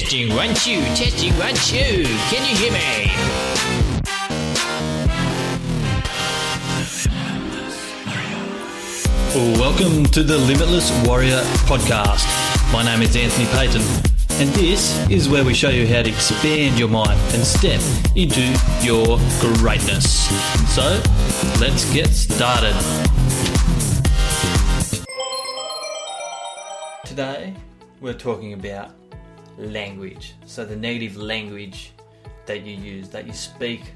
Testing one two, testing one two. Can you hear me? Welcome to the Limitless Warrior podcast. My name is Anthony Payton, and this is where we show you how to expand your mind and step into your greatness. So, let's get started. Today, we're talking about language. So, the native language that you use, that you speak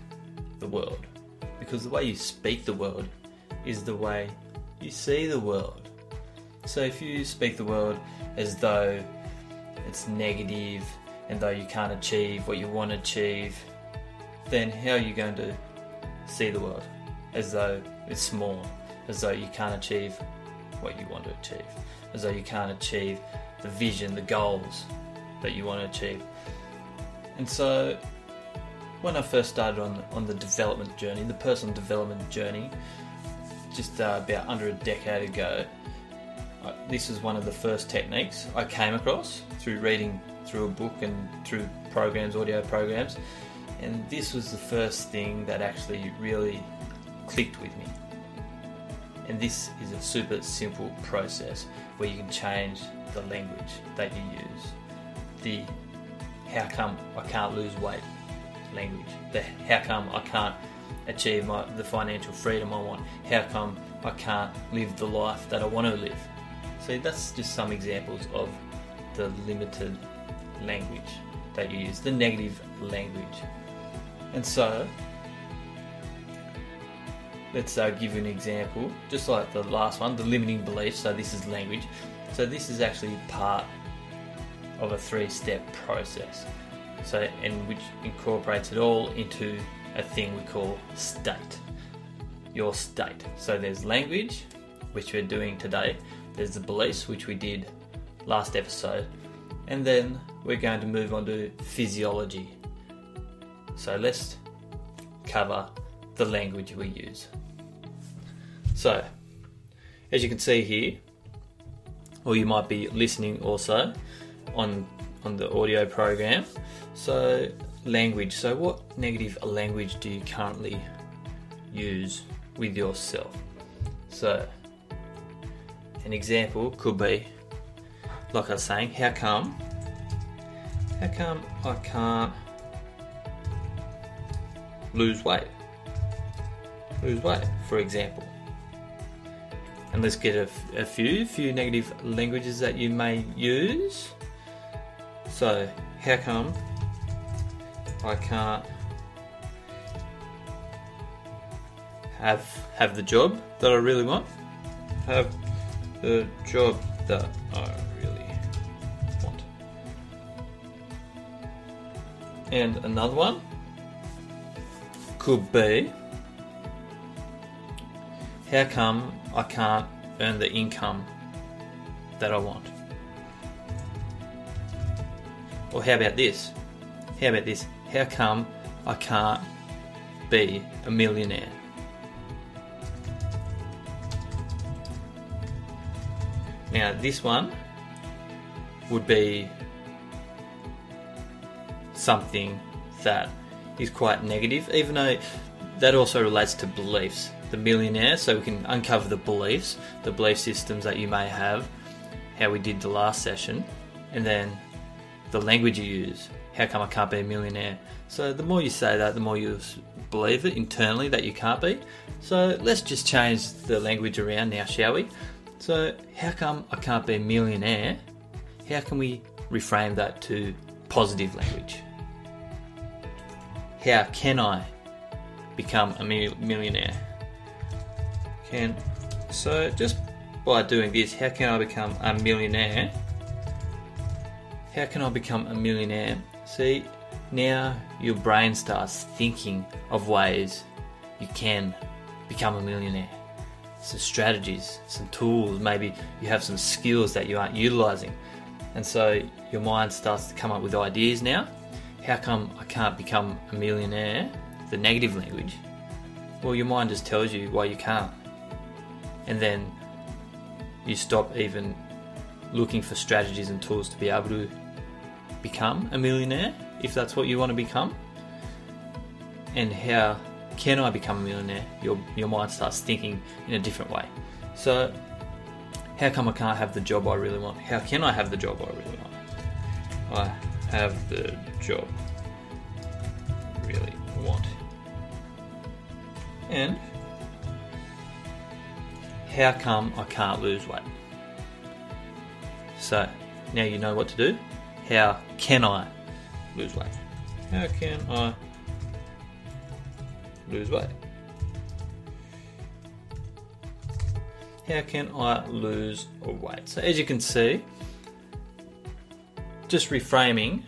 the world. Because the way you speak the world is the way you see the world. So if you speak the world as though it's negative and though you can't achieve what you want to achieve, then how are you going to see the world? As though it's small, as though you can't achieve what you want to achieve, as though you can't achieve the vision, the goals that you want to achieve. And so when I first started on on the development journey, the personal development journey, just uh, about under a decade ago, this was one of the first techniques I came across through reading through a book and through programs, audio programs, and this was the first thing that actually really clicked with me. And this is a super simple process where you can change the language that you use. The how come I can't lose weight language. The how come I can't achieve my, the financial freedom I want? How come I can't live the life that I want to live? See, that's just some examples of the limited language that you use, the negative language. And so, let's uh, give you an example, just like the last one, the limiting beliefs. So this is language. So this is actually part of a three-step process. So and which incorporates it all into a thing we call state your state. So there's language which we're doing today. There's the beliefs which we did last episode. And then we're going to move on to physiology. So let's cover the language we use. So as you can see here or you might be listening also on on the audio program so, language. So, what negative language do you currently use with yourself? So, an example could be, like I was saying, how come? How come I can't lose weight? Lose weight, for example. And let's get a, a few, few negative languages that you may use. So, how come I can't have have the job that I really want. Have the job that I really want. And another one could be how come I can't earn the income that I want? Or how about this? How about this? How come I can't be a millionaire? Now, this one would be something that is quite negative, even though that also relates to beliefs. The millionaire, so we can uncover the beliefs, the belief systems that you may have, how we did the last session, and then the language you use. How come I can't be a millionaire? So the more you say that, the more you believe it internally that you can't be. So let's just change the language around now, shall we? So how come I can't be a millionaire? How can we reframe that to positive language? How can I become a millionaire? Can so just by doing this, how can I become a millionaire? How can I become a millionaire? See, now your brain starts thinking of ways you can become a millionaire. Some strategies, some tools, maybe you have some skills that you aren't utilizing. And so your mind starts to come up with ideas now. How come I can't become a millionaire? The negative language. Well, your mind just tells you why you can't. And then you stop even looking for strategies and tools to be able to become a millionaire if that's what you want to become? And how can I become a millionaire? Your, your mind starts thinking in a different way. So, how come I can't have the job I really want? How can I have the job I really want? I have the job I really want. And how come I can't lose weight? So now you know what to do. How can I lose weight? How can I lose weight? How can I lose weight? So as you can see, just reframing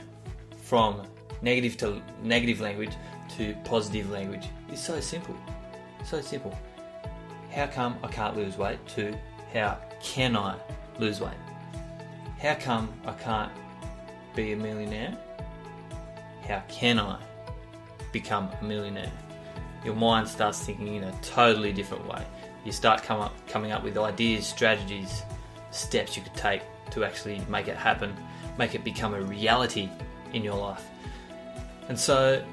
from negative to negative language to positive language is so simple. So simple. How come I can't lose weight to how can I lose weight? How come I can't be a millionaire? How can I become a millionaire? Your mind starts thinking in a totally different way. You start come up, coming up with ideas, strategies, steps you could take to actually make it happen, make it become a reality in your life. And so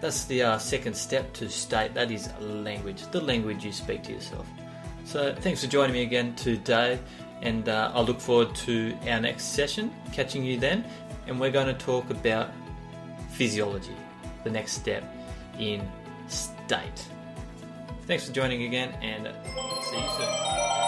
that's the uh, second step to state that is language, the language you speak to yourself. So thanks for joining me again today, and uh, I look forward to our next session, catching you then, and we're going to talk about physiology, the next step in state. Thanks for joining again, and see you soon.